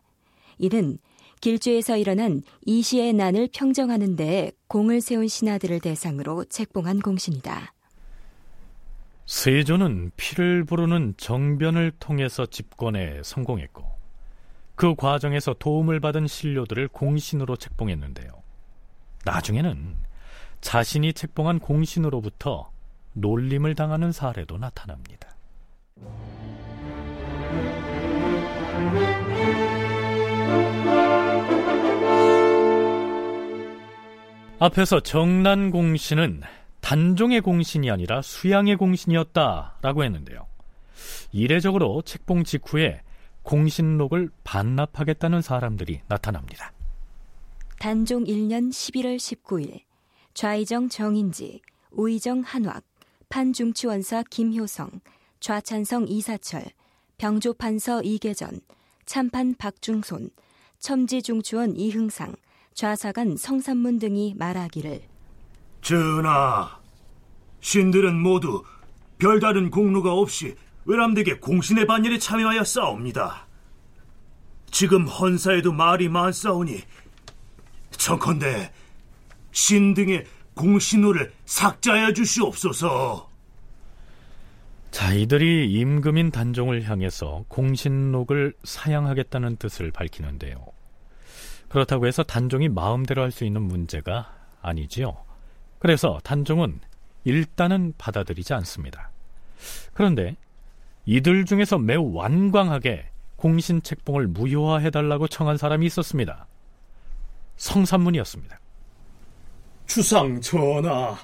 D: 이는 길주에서 일어난 이시의 난을 평정하는 데에 공을 세운 신하들을 대상으로 책봉한 공신이다.
B: 세조는 피를 부르는 정변을 통해서 집권에 성공했고 그 과정에서 도움을 받은 신료들을 공신으로 책봉했는데요. 나중에는 자신이 책봉한 공신으로부터 놀림을 당하는 사례도 나타납니다. 앞에서 정난 공신은 단종의 공신이 아니라 수양의 공신이었다라고 했는데요. 이례적으로 책봉 직후에 공신록을 반납하겠다는 사람들이 나타납니다.
D: 단종 1년 11월 19일 좌이정 정인지, 우이정 한왁, 판중치원사 김효성, 좌찬성 이사철, 병조판서 이계전, 참판 박중손, 첨지중추원 이흥상, 좌사관 성산문 등이 말하기를
H: 전하, 신들은 모두 별다른 공로가 없이 외람되게 공신의 반열에 참여하여 싸웁니다. 지금 헌사에도 말이 많사오니 청컨대 신 등의 공신호를 삭제하여 주시옵소서.
B: 자, 이들이 임금인 단종을 향해서 공신록을 사양하겠다는 뜻을 밝히는데요. 그렇다고 해서 단종이 마음대로 할 수 있는 문제가 아니지요. 그래서 단종은 일단은 받아들이지 않습니다. 그런데 이들 중에서 매우 완광하게 공신 책봉을 무효화해달라고 청한 사람이 있었습니다. 성산문이었습니다.
L: 주상 전하,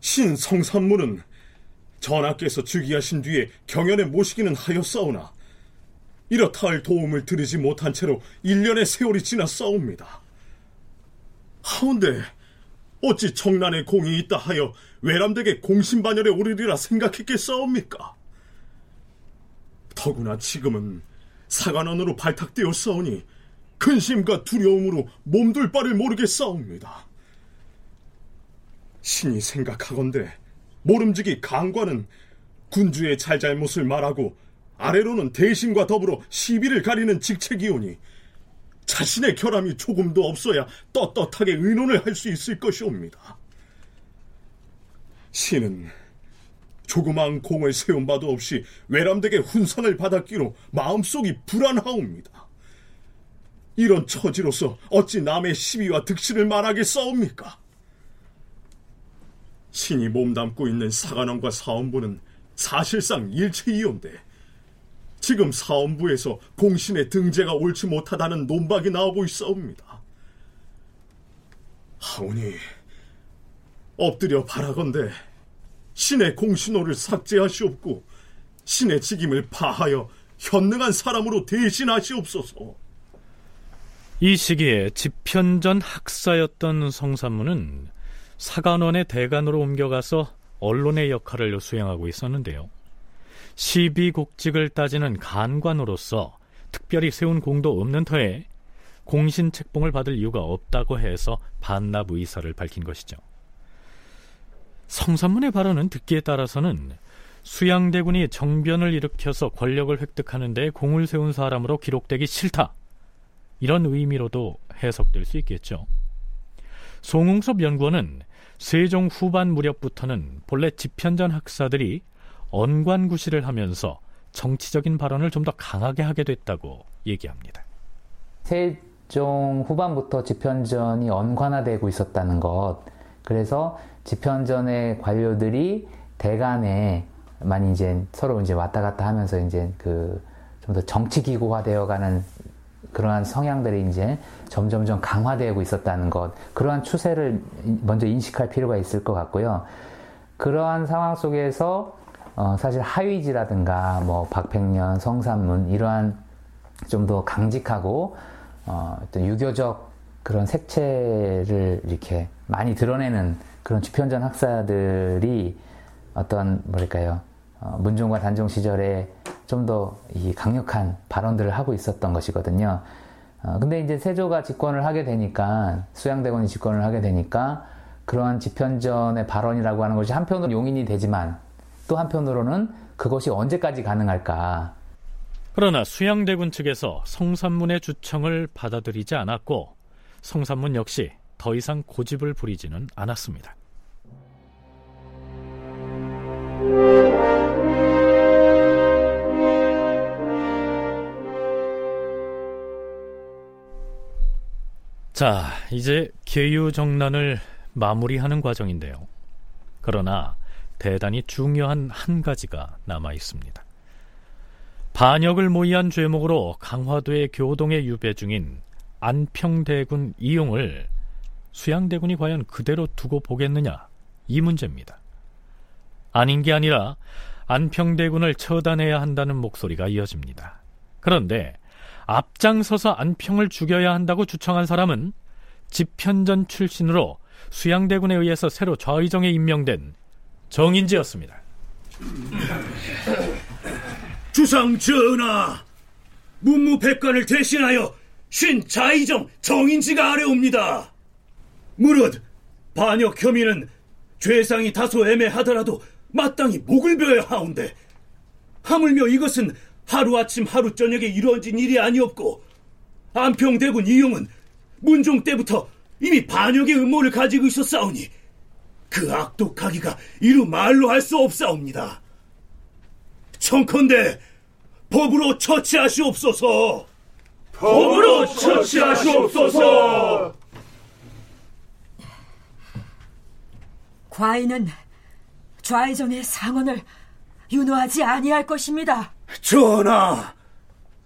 L: 신 성산문은 전하께서 즉위하신 뒤에 경연에 모시기는 하였사오나 이렇다 할 도움을 드리지 못한 채로 1년의 세월이 지났사옵니다. 하운데 어찌 청란의 공이 있다 하여 외람되게 공신반열에 오르리라 생각했겠사옵니까? 더구나 지금은 사관원으로 발탁되었사오니 근심과 두려움으로 몸둘 바를 모르겠사옵니다. 신이 생각하건대 모름지기 강관은 군주의 잘잘못을 말하고 아래로는 대신과 더불어 시비를 가리는 직책이오니 자신의 결함이 조금도 없어야 떳떳하게 의논을 할 수 있을 것이옵니다. 신은 조그마한 공을 세운 바도 없이 외람되게 훈상을 받았기로 마음속이 불안하옵니다. 이런 처지로서 어찌 남의 시비와 득실을 말하겠사옵니까? 신이 몸담고 있는 사관원과 사원부는 사실상 일체이온데 지금 사원부에서 공신의 등재가 옳지 못하다는 논박이 나오고 있사옵니다. 하오니 엎드려 바라건대 신의 공신호를 삭제하시옵고 신의 직임을 파하여 현능한 사람으로 대신하시옵소서.
B: 이 시기에 집현전 학사였던 성산문은 사관원의 대관으로 옮겨가서 언론의 역할을 수행하고 있었는데요. 시비국직을 따지는 간관으로서 특별히 세운 공도 없는 터에 공신 책봉을 받을 이유가 없다고 해서 반납 의사를 밝힌 것이죠. 성산문의 발언은 듣기에 따라서는 수양대군이 정변을 일으켜서 권력을 획득하는 데 공을 세운 사람으로 기록되기 싫다. 이런 의미로도 해석될 수 있겠죠. 송웅섭 연구원은 세종 후반 무렵부터는 본래 집현전 학사들이 언관구시를 하면서 정치적인 발언을 좀 더 강하게 하게 됐다고 얘기합니다.
J: 세종 후반부터 집현전이 언관화되고 있었다는 것. 그래서 집현전의 관료들이 대간에 많이 이제 서로 이제 왔다 갔다 하면서 이제 그 좀 더 정치 기구화 되어가는 그러한 성향들이 이제 점점점 강화되고 있었다는 것 그러한 추세를 먼저 인식할 필요가 있을 것 같고요. 그러한 상황 속에서 어 사실 하위지라든가 뭐 박팽년, 성산문 이러한 좀 더 강직하고 어 어떤 유교적 그런 색채를 이렇게 많이 드러내는 그런 주편전 학사들이 어떤 뭐랄까요 어, 문종과 단종 시절에 좀더이 강력한 발언들을 하고 있었던 것이거든요. 어, 근데 이제 세조가 집권을 하게 되니까 수양대군이 집권을 하게 되니까 그러한 집현전의 발언이라고 하는 것이 한편으로 용인이 되지만 또 한편으로는 그것이 언제까지 가능할까?
B: 그러나 수양대군 측에서 성산문의 주청을 받아들이지 않았고 성산문 역시 더 이상 고집을 부리지는 않았습니다. 자, 이제 계유정난을 마무리하는 과정인데요. 그러나 대단히 중요한 한 가지가 남아 있습니다. 반역을 모의한 죄목으로 강화도의 교동에 유배 중인 안평대군 이용을 수양대군이 과연 그대로 두고 보겠느냐 이 문제입니다. 아닌 게 아니라 안평대군을 처단해야 한다는 목소리가 이어집니다. 그런데 앞장서서 안평을 죽여야 한다고 주청한 사람은 집현전 출신으로 수양대군에 의해서 새로 좌의정에 임명된 정인지였습니다.
H: 주상 전하, 문무백관을 대신하여 신 좌의정 정인지가 아래옵니다. 무릇 반역 혐의는 죄상이 다소 애매하더라도 마땅히 목을 베어야 하온데 하물며 이것은 하루아침 하루 저녁에 이루어진 일이 아니었고 안평대군 이용은 문종 때부터 이미 반역의 음모를 가지고 있었사오니 그 악독하기가 이루 말로 할 수 없사옵니다. 청컨대 법으로 처치하시옵소서.
K: 법으로 처치하시옵소서.
M: 과인은 좌의정의 상언을 윤호하지 아니할 것입니다.
H: 전하,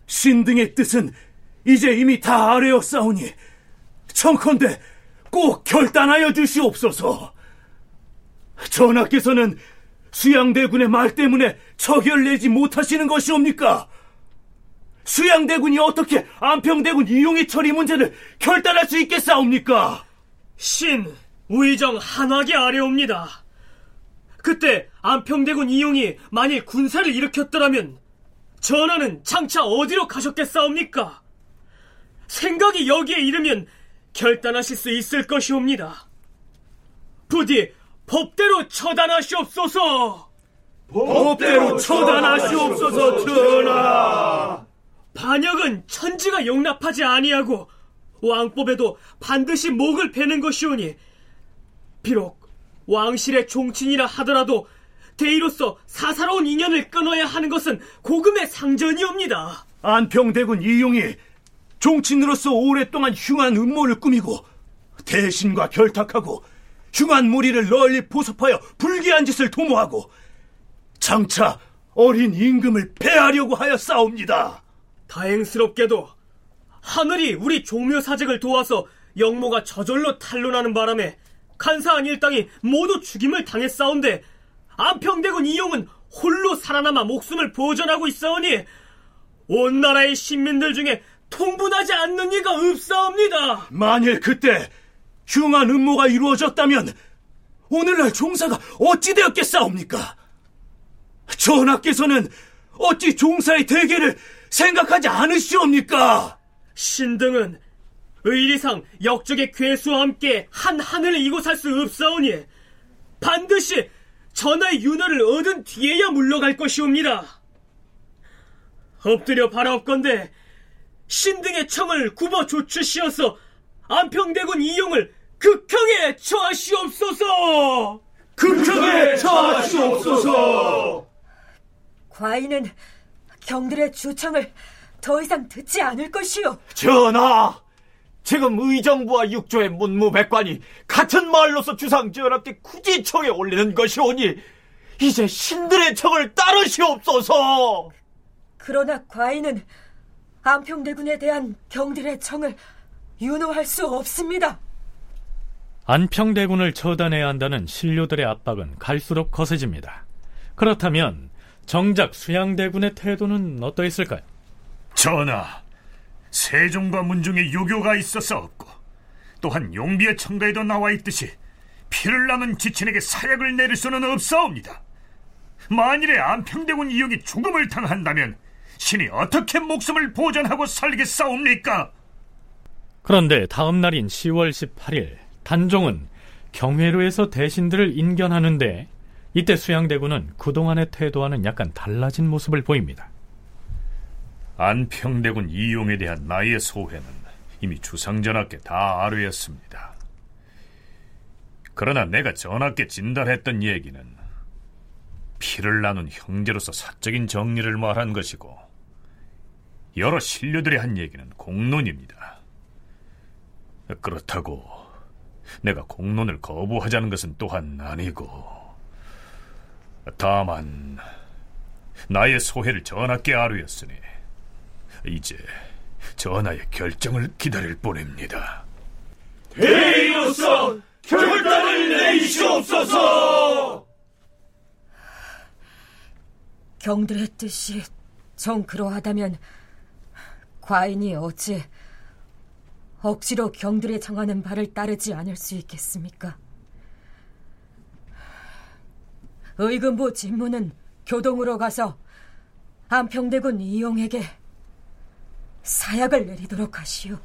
H: 신등의 뜻은 이제 이미 다 아뢰었사오니 청컨대 꼭 결단하여 주시옵소서. 전하께서는 수양대군의 말 때문에 처결 내지 못하시는 것이옵니까? 수양대군이 어떻게 안평대군 이용의 처리 문제를 결단할 수 있겠사옵니까?
Q: 신, 우의정 한화기 아래옵니다. 그때 안평대군 이용이 만일 군사를 일으켰더라면 전하는 장차 어디로 가셨겠사옵니까? 생각이 여기에 이르면 결단하실 수 있을 것이옵니다. 부디 법대로 처단하시옵소서.
H: 법대로 처단하시옵소서 전하.
Q: 반역은 천지가 용납하지 아니하고 왕법에도 반드시 목을 베는 것이오니 비록 왕실의 종친이라 하더라도 대의로서 사사로운 인연을 끊어야 하는 것은 고금의 상전이옵니다.
H: 안평대군 이용이 종친으로서 오랫동안 흉한 음모를 꾸미고 대신과 결탁하고 흉한 무리를 널리 포섭하여 불귀한 짓을 도모하고 장차 어린 임금을 패하려고 하여 싸웁니다.
Q: 다행스럽게도 하늘이 우리 종묘 사직을 도와서 영모가 저절로 탄로나는 바람에 간사한 일당이 모두 죽임을 당했사온데 안평대군 이용은 홀로 살아남아 목숨을 보전하고 있사오니 온 나라의 신민들 중에 통분하지 않는 이가 없사옵니다.
H: 만일 그때 흉한 음모가 이루어졌다면 오늘날 종사가 어찌 되었겠사옵니까? 전하께서는 어찌 종사의 대계를 생각하지 않으시옵니까?
Q: 신등은 의리상 역적의 괴수와 함께 한 하늘을 이고 살 수 없사오니 반드시 전하의 윤허를 얻은 뒤에야 물러갈 것이옵니다. 엎드려 바라옵건대 신등의 청을 굽어 조추시어서 안평대군 이용을 극형에 처하시옵소서!
H: 극형에 처하시옵소서!
M: 과인은 경들의 주청을 더 이상 듣지 않을 것이오.
I: 전하! 지금 의정부와 육조의 문무백관이 같은 말로서 주상 전하께 굳이 청에 올리는 것이오니 이제 신들의 청을 따르시옵소서.
M: 그러나 과인은 안평대군에 대한 경들의 청을 윤호할 수 없습니다.
B: 안평대군을 처단해야 한다는 신료들의 압박은 갈수록 거세집니다. 그렇다면 정작 수양대군의 태도는 어떠했을까요?
N: 전하, 세종과 문중에 유교가 있어서 없고 또한 용비의 청가에도 나와 있듯이 피를 남은 지친에게 사약을 내릴 수는 없사옵니다. 만일에 안평대군 이용이 죽음을 당한다면 신이 어떻게 목숨을 보전하고 살겠사옵니까?
B: 그런데 다음 날인 10월 18일 단종은 경회로에서 대신들을 인견하는데 이때 수양대군은 그동안의 태도와는 약간 달라진 모습을 보입니다.
N: 안평대군 이용에 대한 나의 소회는 이미 주상전하께 다 아뢰었습니다. 그러나 내가 전하께 진달했던 얘기는 피를 나눈 형제로서 사적인 정리를 말한 것이고 여러 신료들이 한 얘기는 공론입니다. 그렇다고 내가 공론을 거부하자는 것은 또한 아니고 다만 나의 소회를 전하께 아뢰었으니 이제 전하의 결정을 기다릴 뿐입니다.
H: 대의로서 결단을 내리시옵소서!
M: 경들의 뜻이 정 그러하다면 과인이 어찌 억지로 경들의 정하는 바를 따르지 않을 수 있겠습니까? 의금부 진무는 교동으로 가서 안평대군 이용에게 사약을 내리도록 하시오.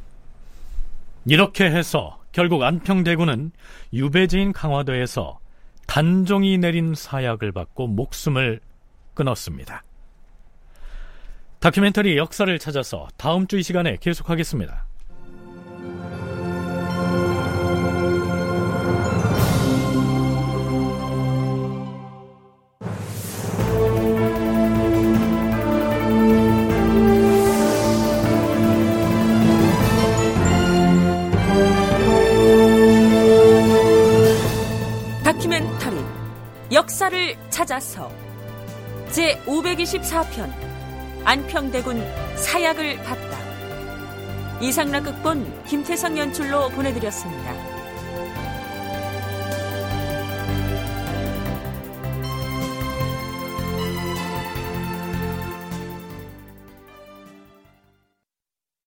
B: 이렇게 해서 결국 안평대군은 유배지인 강화도에서 단종이 내린 사약을 받고 목숨을 끊었습니다. 다큐멘터리 역사를 찾아서 다음 주 이 시간에 계속하겠습니다.
A: 역사를 찾아서 제 524편 안평대군 사약을 받다 이상락 극본 김태성 연출로 보내드렸습니다.